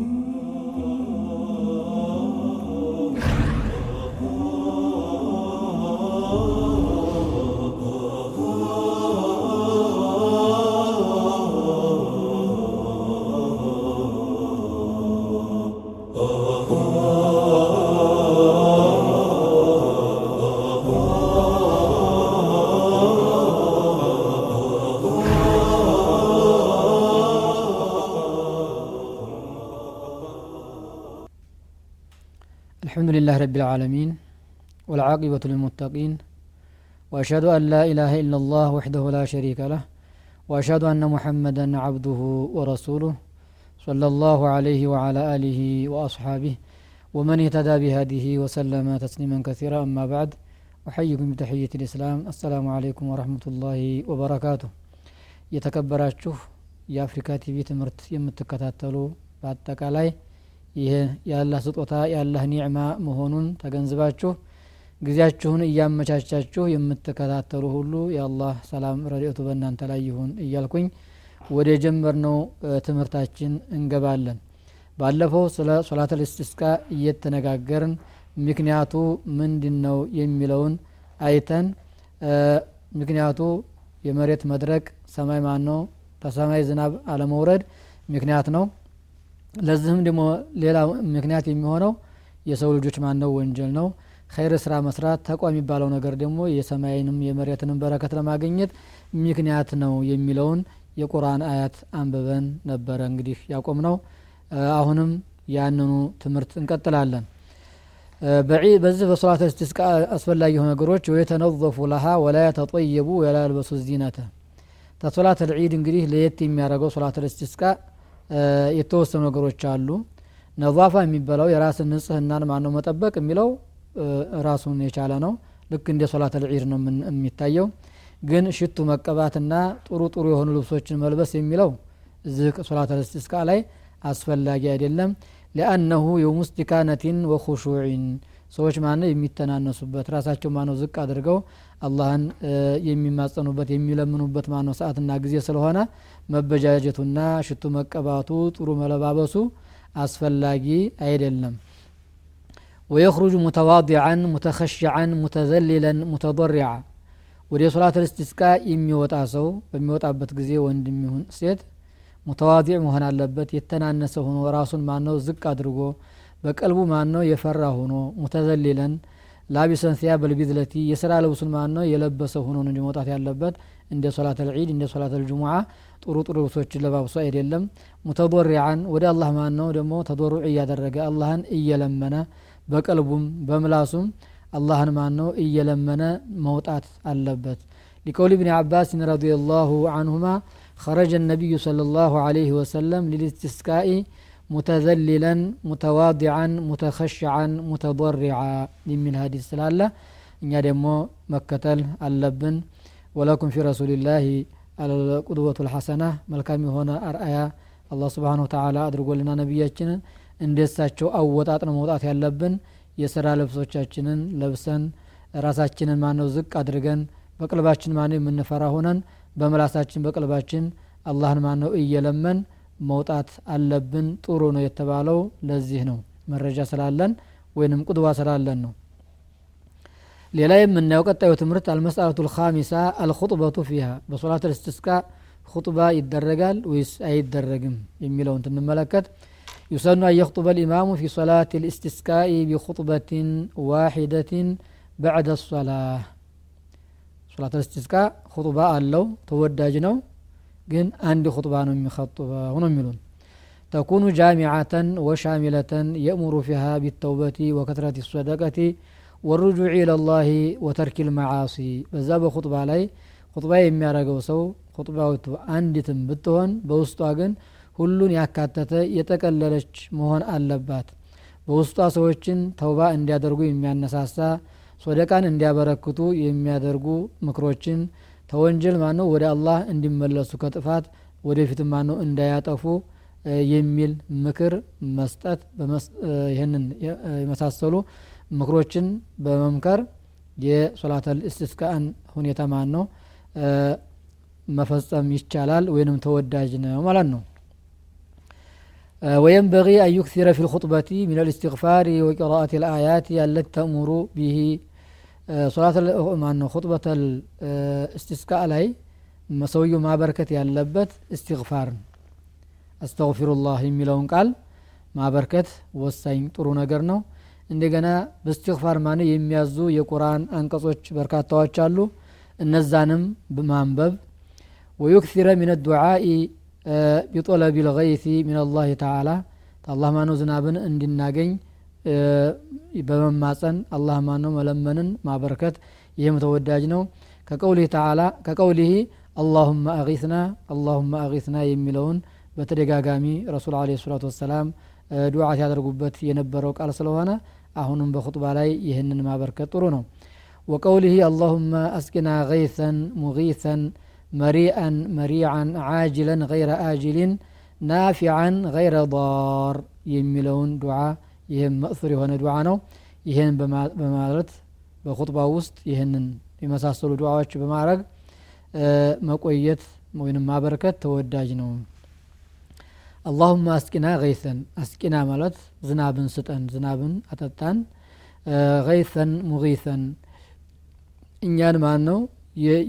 Ooh. الحمد لله رب العالمين والعاقبة للمتقين وأشهد أن لا إله إلا الله وحده لا شريك له وأشهد أن محمدا عبده ورسوله صلى الله عليه وعلى آله وأصحابه ومن اهتدى بهذه وسلم تسليما كثيرا. أما بعد أحييكم بتحية الإسلام. السلام عليكم ورحمة الله وبركاته. يتكبر أشوف يا أفريكا تيفي تمرت يمتكتاتلو بعد تكالاي ይህ የአላህ ስጦታ የአላህ ኒዕማ መሆኑን ተገንዝባችሁ ጊዜያችሁን እያመቻቻችሁ የምትከታተሉ ሁሉ የአላህ ሰላም ረድኤቱ በእናንተ ላይ ይሁን እያልኩኝ ወደ ጀመርነው ትምህርታችን እንገባለን። ባለፈው ስለ ሶላተል ኢስቲስቃ እየተነጋገርን ምክንያቱ ምንድን ነው የሚለውን አይተን ምክንያቱ የመሬት መድረቅ ሰማይ ማን ነው ከሰማይ ዝናብ አለመውረድ ምክንያት ነው ለዚህም ደግሞ ሌላ ምክንያት የሚሆነው የሰው ልጆች ማነው? ወንጀል ነው። ኸይር ስራ መስራት ተቋ የሚባለው ነገር ደግሞ የሰማይንም የመሬትንም በረከት ለማግኘት ምክንያት ነው የሚለውን የቁርአን አያት አንብበን ነበረ እንግዲህ ያቆም ነው አሁንም ያንኑ ትምህርት እንቀጥላለን። በዚህ በሶላት እስቲስቃ አስፈላጊ የሆኑ ነገሮች ወየተነዘፉ ለሃ ወላ የተጠየቡ ወላ ያልበሱ ዚነተ። ተሶላት ልዒድ እንግዲህ ለየት የሚያደርገው ሶላት ልስቲስቃ የተወሰኑ ነገሮች አሉ። ነዛፋ የሚባለው የራስን ንጽህናን ማነው መጠበቅ የሚለው? ራሱን የቻለ ነው። ልክ እንደ ሶላት ልዒድ ነው የሚታየው። ግን ሽቱ መቀባትና ጥሩ ጥሩ የሆኑ ልብሶችን መልበስ የሚለው እዚህ ሶላት ልስቲስቃ ላይ አስፈላጊ አይደለም። ሊአነሁ የውም ስቲካነቲን ወኹሹዒን ሰዎች ማነው? የሚተናነሱበት ራሳቸው ማነው? ዝቅ አድርገው አላህን የሚማጸኑበት የሚለምኑበት ማነው? ሰዓትና ጊዜ ስለሆነ መበጃጀቱና ሽቱ መቀባቱ ጥሩ መለባበሱ አስፈላጊ አይደለም። ወየኽሩጁ ሙተዋዲዓን ሙተኸሽዓን ሙተዘሊለን ሙተضሪዓ ወደ ሶላት ልስቲስቃ የሚወጣ ሰው በሚወጣበት ጊዜ ወንድም ይሁን ሴት ሙተዋዲዕ መሆን አለበት። የተናነሰ ሆኖ ራሱን ማነው? ዝቅ አድርጎ በቀልቡ ማን ነው የፈራ ሆኖ ሙተዘሊለን ላቢሰን ሲያብ ልቢዝለቲ የስራ ልብሱን ማን ነው የለበሰ ሆኖ ነው እንጂ መውጣት ያለበት እንደ ሶላት ልዒድ እንደ ሶላት ልጅሙዓ ጥሩ ጥሩ ልብሶችን ለባብሶ አይደለም ሙተضሪዓን ወደ አላህ ማን ነው ደግሞ ተضሩዕ እያደረገ አላህን እየለመነ በቀልቡም በምላሱም አላህን ማን ነው እየለመነ መውጣት አለበት لقول ابن عباس رضي الله عنهما خرج النبي صلى الله عليه وسلم للاستسقاء ሙተዘሊለን ሙተዋዲዓን ሙተኸሽዓን ሙተضሪዓ የሚል ሀዲስ ስላለ እኛ ደግሞ መከተል አለብን። ወለኩም ፊ ረሱልላህ ቁድወቱ ልሐሰና መልካም የሆነ አርአያ አላ ስብሓን ወተላ አድርጎልና ነቢያችንን እንደሳቸው አወጣጥ ነው መውጣት ያለብን። የስራ ልብሶቻችንን ለብሰን ራሳችንን ማነው ዝቅ አድርገን በቅልባችን ማነው የምንፈራ ሆነን በመላሳችን በቅልባችን አላህን ማነው እየለመን መውጣት አለብን ጥሩ ነው የተባለው ለዚህ ነው መረጃ ስላለን ወይንም ቁድዋ ስላለን ነው ሌላ የምናየው ቀጣዩ ትምህርት አልመስአለቱ ልካሚሳ አልኹጥበቱ ፊሃ በሶላት ልስትስቃ ኹጥባ ይደረጋል ወይስ አይደረግም የሚለውን ትንመለከት يسن أن يخطب الإمام في صلاة الاستسقاء بخطبة واحدة بعد الصلاة ሶላት ልስቲስቃ ኹጥባ አለው ተወዳጅ ነው ግን አንድ ኹጥባ ነው የሚኸጥበው ነው የሚሉን። ተኩኑ ጃሚዓተን ወሻሚለተን የእሙሩ ፊሃ ቢተውበቲ ወከትረት ሰደቀቲ ወሩጁዕ ኢለላህ ወተርኪ ልመዓሲ በዛ በኹጥባ ላይ ኹጥባ የሚያደረገው ሰው ኹጥባዊቱ አንዲትም ብትሆን በውስጧ ግን ሁሉን ያካተተ የጠቀለለች መሆን አለባት። በውስጧ ሰዎችን ተውባ እንዲያደርጉ የሚያነሳሳ ሶደቃን እንዲያበረክቱ የሚያደርጉ ምክሮችን ተወንጀል ማነው ወደ አላህ እንዲመለሱ ከጥፋት ወደፊትም ማነው እንዳያጠፉ የሚል ምክር መስጠት ይህንን የመሳሰሉ ምክሮችን በመምከር የሶላተል ኢስቲስቃን ሁኔታ ማን ነው መፈጸም ይቻላል ወይንም ተወዳጅ ነው ማለት ነው وينبغي أن يكثر في الخطبة من الاستغفار وقراءة الآيات التي تأمر به صلاة مع أنه خطبة الاستسقاء لي مسوي ما بركة يلبت استغفار. أستغفر الله يميلون قال ما بركة وسائن ترون قرنو عندنا باستغفار ماني يميزو يقران أنقصوش بركة تواجعلو النزانم بمانبب ويكثر من الدعاء بطلب الغيث من الله تعالى الله ما نزنابن عندنا قين በመማፀን አላህ ማነው መለመንን ማበርከት ይህም ተወዳጅ ነው ከቀውሊህ ተዓላ ከቀውሊህ አላሁመ አጊስና አላሁመ አጊስና የሚለውን በተደጋጋሚ ረሱል አለ ሰላቱ ወሰላም ዱዓ ሲያደርጉበት የነበረው ቃል ስለሆነ አሁንም በኹጥባ ላይ ይህንን ማበርከት ጥሩ ነው ወቀውሊህ አላሁመ አስቂና ገይሰን ሙጊሰን መሪአን መሪዓን ዓጅለን ገይረ አጅሊን ናፊዓን ገይረ ዳር የሚለውን ዱዓ ይህም መእሱር የሆነ ዱዓ ነው። ይህን በማለት በኹጥባ ውስጥ ይህንን የመሳሰሉ ዱዓዎች በማድረግ መቆየት ወይም ማበርከት ተወዳጅ ነው። አላሁማ አስቂና ገይሰን። አስቂና ማለት ዝናብን ስጠን ዝናብን አጠጣን። ገይሰን ሙጊሰን። እኛን ማን ነው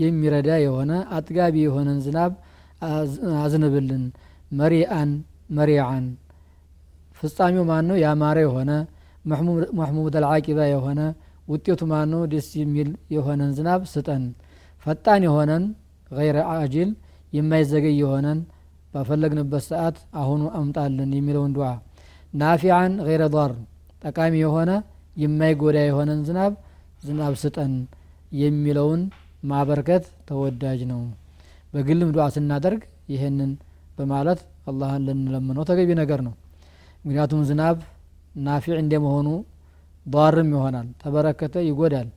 የሚረዳ የሆነ አጥጋቢ የሆነን ዝናብ አዝንብልን። መሪአን መሪዓን ፍጻሜው ማን ነው ያማረ የሆነ መሕሙድ አልዓቂባ የሆነ ውጤቱ ማን ነው ደስ የሚል የሆነን ዝናብ ስጠን። ፈጣን የሆነን ገይረ አጅል የማይዘገይ የሆነን ባፈለግንበት ሰዓት አሁኑ አምጣልን የሚለውን ዱዓ። ናፊዓን ገይረ ዳር ጠቃሚ የሆነ የማይጎዳ የሆነን ዝናብ ዝናብ ስጠን የሚለውን ማበርከት ተወዳጅ ነው። በግልም ዱዓ ስናደርግ ይህንን በማለት አላህን ልንለምነው ተገቢ ነገር ነው ምክንያቱም ዝናብ ናፊዕ እንደመሆኑ ዳርም ይሆናል ተበረከተ ይጎዳል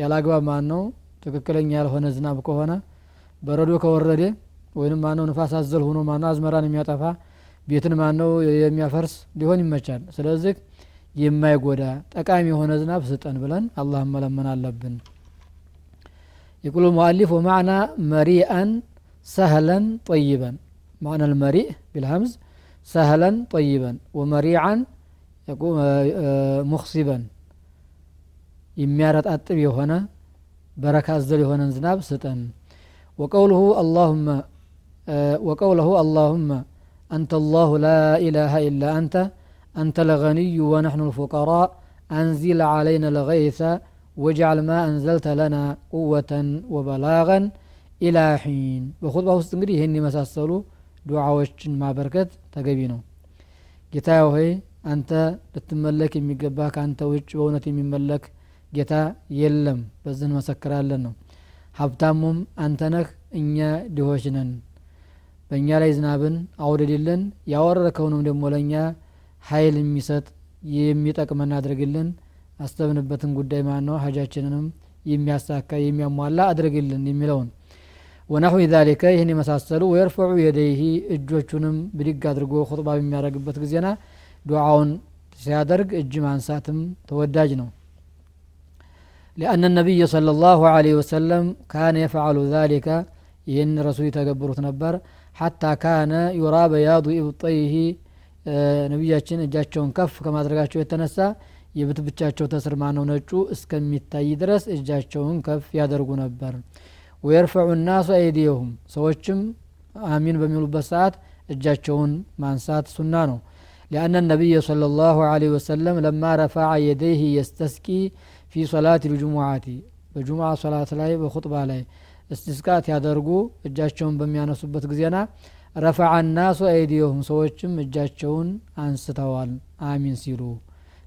ያላግባብ ማን ነው ትክክለኛ ያልሆነ ዝናብ ከሆነ በረዶ ከወረደ ወይንም ማነው ንፋስ አዘል ሆኖ ማነው አዝመራን የሚያጠፋ ቤትን ማነው የሚያፈርስ ሊሆን ይመቻል ስለዚህ የማይጎዳ ጠቃሚ የሆነ ዝናብ ስጠን ብለን አላህን መለመን አለብን يقول المؤلف ومعنى مريئا سهلا طيبا معنى المريء بالهمز سهلا طيبا ومريعا يقول مخصبا የሚያረጥ አጥብ የሆነ በረካ አዘል የሆነን ዝናብ ስጠን وقوله اللهم وقوله اللهم أنت الله لا إله إلا أنت أنت الغني ونحن الفقراء أنزل علينا الغيث واجعل ما أنزلت لنا قوة وبلاغا إلى حين بخطبة ውስጥ እንግዲህ ይህን የመሳሰሉ ዱዓዎችን ማበርከት ተገቢ ነው። ጌታ ሆይ አንተ ልትመለክ የሚገባ ከአንተ ውጭ በእውነት የሚመለክ ጌታ የለም። በዚህ እንመሰክራለን ነው። ሀብታሙም አንተ ነህ እኛ ድሆች ነን። በእኛ ላይ ዝናብን አውርድልን ያወረድከውንም ደግሞ ለእኛ ሀይል የሚሰጥ የሚጠቅመን አድርግልን። አስተብንበትን ጉዳይ ማን ነው ሀጃችንንም የሚያሳካ የሚያሟላ አድርግልን የሚለውን ወናሁ ዛሊከ ይህን የመሳሰሉ ወየርፈዑ የደይህ እጆቹንም ብድግ አድርጎ ኹጥባ በሚያደርግበት ጊዜና ዱዓውን ሲያደርግ እጅ ማንሳትም ተወዳጅ ነው لأن النبي صلى الله عليه وسلم كان يفعل ذلك ይህን ረሱል የተገበሩት ነበር ሐታ ካነ ዩራ በያዱ ኢብጠይህ ነቢያችን እጃቸውን ከፍ ከማድረጋቸው የተነሳ የብትብቻቸው ተስርማ ነው ነጩ እስከሚታይ ድረስ እጃቸውን ከፍ ያደርጉ ነበር ወየርፈዑ ናሱ አይዲየሁም ሰዎችም አሚን በሚሉበት ሰዓት እጃቸውን ማንሳት ሱና ነው لأن النبي صلى الله عليه وسلم لما رفع يديه يستسقي في صلاة الجمعة በጁምዓ ሶላት ላይ በኹጥባ ላይ እስቲስቃት ያደርጉ እጃቸውን በሚያነሱበት ጊዜና ረፈዐ ናሱ አይዲየሁም ሰዎችም እጃቸውን አንስተዋል አሚን ሲሉ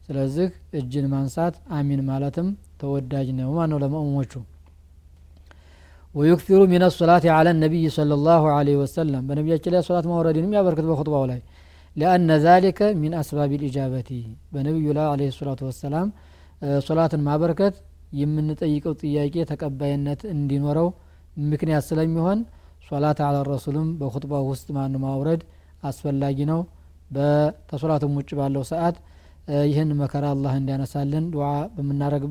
ስለዚህ እጅን ማንሳት አሚን ማለትም ተወዳጅ ነው ማነው ለመእሞቹ ወዩክፊሩ ሚን ሶላት አላ ነቢይ صለ ላሁ ለ ወሰለም በነቢያችን ላይ ሶላት ማውረድንም ያበርክት በኹጥባው ላይ። ሊአነ ዛሊከ ሚን አስባብ ልኢጃበቲ በነቢዩ ላይ አለ ሰላቱ ወሰላም ሶላትን ማበርከት የምንጠይቀው ጥያቄ ተቀባይነት እንዲኖረው ምክንያት ስለሚሆን ሶላት አለ ረሱልም በኹጥባው ውስጥ ማን ማውረድ አስፈላጊ ነው። በተሶላትም ውጭ ባለው ሰዓት ይህን መከራ አላህ እንዲያነሳልን ዱዓ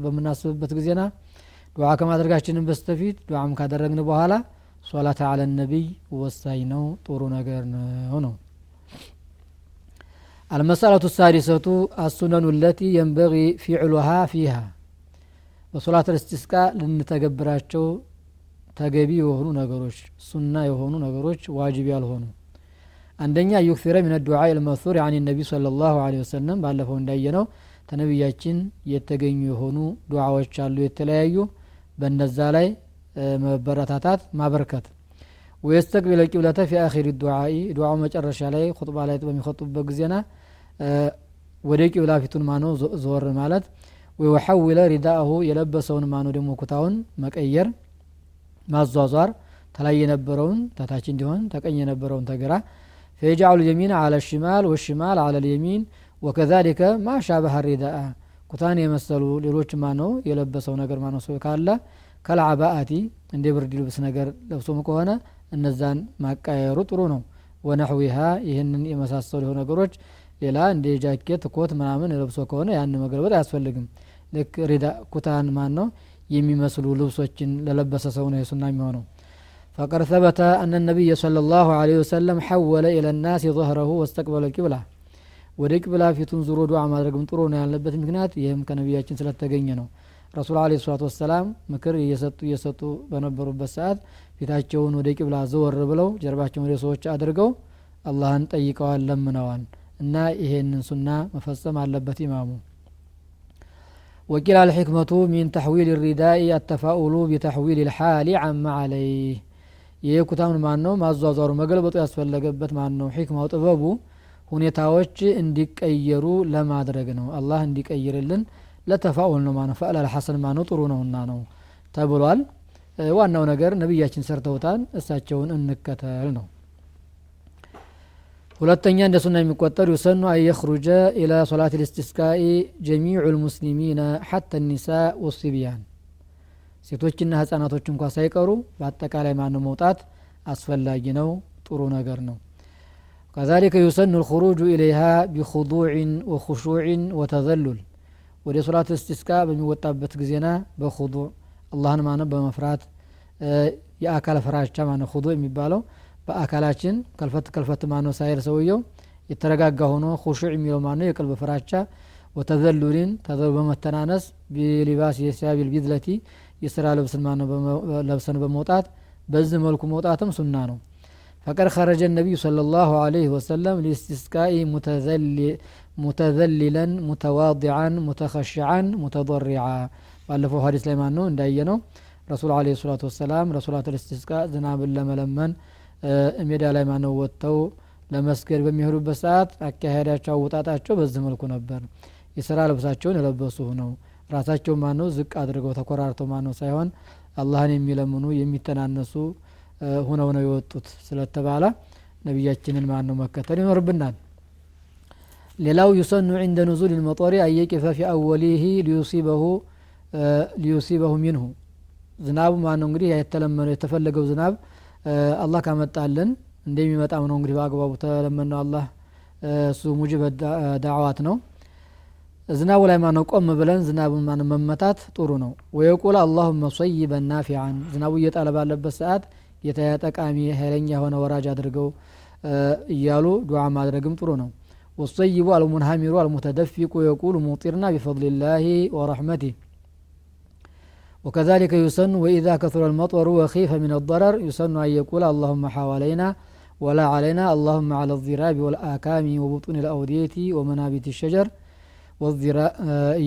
በምናስብበት ጊዜና ዱዓ ከማድረጋችንን በስተፊት ዱዓም ካደረግን በኋላ ሶላት አለ ነቢይ ወሳኝ ነው ጥሩ ነገር ነው ነው። አልመሰለቱ ሳዲሰቱ አሱነኑ ለቲ የንበጊ ፊዕሉሃ ፊሃ። በሶላት ልስቲስቃ ልንተገብራቸው ተገቢ የሆኑ ነገሮች ሱና የሆኑ ነገሮች ዋጅብ ያልሆኑ። አንደኛ ዩክፊረ ምን ዱዓ ልመሱር አን ነቢ صለ ላሁ ለ ወሰለም ባለፈው እንዳየነው ተነቢያችን የተገኙ የሆኑ ዱዓዎች አሉ የተለያዩ በነዛ ላይ መበረታታት ማበርከት ወየስተቅቢለ ቂብለተ ፊ አኺር ዱዓኢ ዱዓው መጨረሻ ላይ ኹጥባ ላይ በሚኸጡበት ጊዜና ወደ ቂብላ ፊቱን ማኖ ዞር ማለት ወይወሐዊለ ሪዳአሁ የለበሰውን ማኖ ደግሞ ኩታውን መቀየር ማዟዟር ተላይ የነበረውን ተታች እንዲሆን ተቀኝ የነበረውን ተግራ ፈየጃሉ ልየሚን አለ ሽማል ወሽማል አለ ልየሚን ወከዛሊከ ማሻበሀ ሪዳአ ኩታን የመሰሉ ሌሎች ማነው የለበሰው ነገር ማነው ሰው ካለ ከልዓባአቲ እንደ ብርድ ልብስ ነገር ለብሶም ከሆነ እነዛን ማቃየሩ ጥሩ ነው ወነሕዊሃ ይህንን የመሳሰሉ የሆኑ ነገሮች ሌላ እንደ ጃኬት ኮት ምናምን ለብሶ ከሆነ ያን መገልበጥ አያስፈልግም ልክ ሪዳ ኩታን ማን ነው የሚመስሉ ልብሶችን ለለበሰ ሰው ነው የሱና የሚሆነው فقد ثبت أن النبي صلى الله عليه وسلم حول إلى الناس ظهره واستقبل القبلة ወደ ቅብላ ፊቱን ዙሮ ዱዓ ማድረግም ጥሩ ነው ያለበት ምክንያት ይህም ከነቢያችን ስለተገኘ ነው ረሱል አለ ሰላቱ ወሰላም ምክር እየሰጡ እየሰጡ በነበሩበት ሰዓት ፊታቸውን ወደ ቂብላ ዘወር ብለው ጀርባቸውን ወደ ሰዎች አድርገው አላህን ጠይቀዋል ለምነዋል እና ይሄንን ሱና መፈጸም አለበት ኢማሙ وقيل الحكمة من تحويل الرداء التفاؤل بتحويل الحال عما عليه ይህ ኩታምን ማን ነው ማዟዟሩ መገልበጡ ያስፈለገበት ማን ነው ሒክማው ጥበቡ ሁኔታዎች እንዲቀየሩ ለማድረግ ነው። አላህ እንዲቀይርልን ለተፋኡል ነው ማነው? ፈዕል አልሐሰን ማነው? ጥሩ ነውና ነው ተብሏል። ዋናው ነገር ነቢያችን ሰርተውታል እሳቸውን እንከተል ነው። ሁለተኛ እንደ ሱና የሚቆጠር ዩሰኑ አን የኽሩጀ ኢላ ሶላት ልስትስቃኢ ጀሚዑ ልሙስሊሚነ ሐተ ኒሳ ወሲቢያን ሴቶችና ህጻናቶች እንኳ ሳይቀሩ በአጠቃላይ ማነው መውጣት አስፈላጊ ነው? ጥሩ ነገር ነው كذلك يسن الخروج إليها بخضوع وخشوع وتذلل ወደ ሶላት እስቲስቃ በሚወጣበት ጊዜና በኹዱዕ አላህን ማነ በመፍራት የአካል ፍራቻ ማነ ሁዱ የሚባለው በአካላችን ከልፈት ከልፈት ማነው ሳይል ሰውየው የተረጋጋ ሆኖ ሁሹዕ የሚለው ማነው የቅልብ ፍራቻ ወተዘሉሊን ተዘሉ በመተናነስ ቢሊባስ የሲያቢል ቢዝለቲ የስራ ልብስን ማነው ለብሰን በመውጣት በዚህ መልኩ መውጣትም ሱና ነው ፈቀድ ኸረጀ ነቢዩ صለ ላሁ አለይህ ወሰለም ሊስቲስቃኢ ሙተዘሊለን ሙተዋዲዓን ሙተኸሽዓን ሙተضሪዓ ባለፈው ሀዲስ ላይ ማን ነው እንዳየ ነው ረሱል አለ ሰላቱ ወሰላም ረሱላት ልስቲስቃ ዝናብን ለመለመን ሜዳ ላይ ማነው ወጥተው ለመስገድ በሚሄዱበት ሰዓት አካሄዳቸው አወጣጣቸው በዚህ መልኩ ነበር። የስራ ልብሳቸውን የለበሱ ነው ራሳቸው ማነው ዝቅ አድርገው ተኮራርተው ማነው ሳይሆን አላህን የሚለምኑ የሚተናነሱ ሁነው ነው የወጡት ስለተባለ ነቢያችንን ማነው መከተል ይኖርብናል ሌላው ዩሰኑ ዕንደ ኑዙል ልመጦሪ አየቂፈ ፊ አወሊህ ሊዩሲበሁ ሊዩሲበሁ ሚንሁ ዝናቡ ማነው እንግዲህ የተለመነው የተፈለገው ዝናብ አላህ ካመጣልን እንደሚመጣም ነው እንግዲህ በአግባቡ ተለመነው አላህ እሱ ሙጅበ ዳዕዋት ነው ዝናቡ ላይ ማነው ቆም ብለን ዝናቡን ማነ መመታት ጥሩ ነው ወየቁል አላሁመ ሰይበን ናፊዓን ዝናቡ እየጣለ ባለበት ሰዓት ጌታ ጠቃሚ ኃይለኛ የሆነ ወራጅ አድርገው እያሉ ዱዓ ማድረግም ጥሩ ነው والصيب المنهمر المتدفق يقول مطرنا بفضل الله ورحمته وكذلك يسن وإذا كثر المطر وخيف من الضرر يسن أن يقول اللهم حوالينا ولا علينا اللهم على الضراب والآكام وبطون الأودية ومنابت الشجر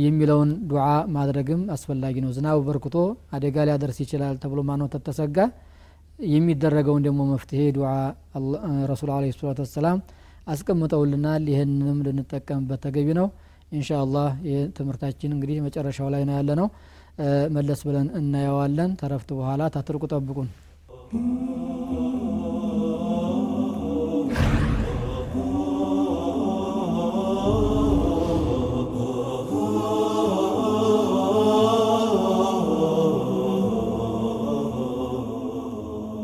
የሚለውን ዱዓ ማድረግም አስፈላጊ ነው ዝናቡ በርክቶ አደጋ ሊያደርስ ይችላል ተብሎ ማነው ተተሰጋ የሚደረገውን ደግሞ መፍትሄ ዱዓ ረሱል አለ ሰላት ወሰላም አስቀምጠውልናል። ይህንንም ልንጠቀምበት ተገቢ ነው። እንሻ አላህ ትምህርታችን እንግዲህ መጨረሻው ላይ ነው ያለ ነው መለስ ብለን እናየዋለን። ተረፍት በኋላ ታትርቁ ጠብቁን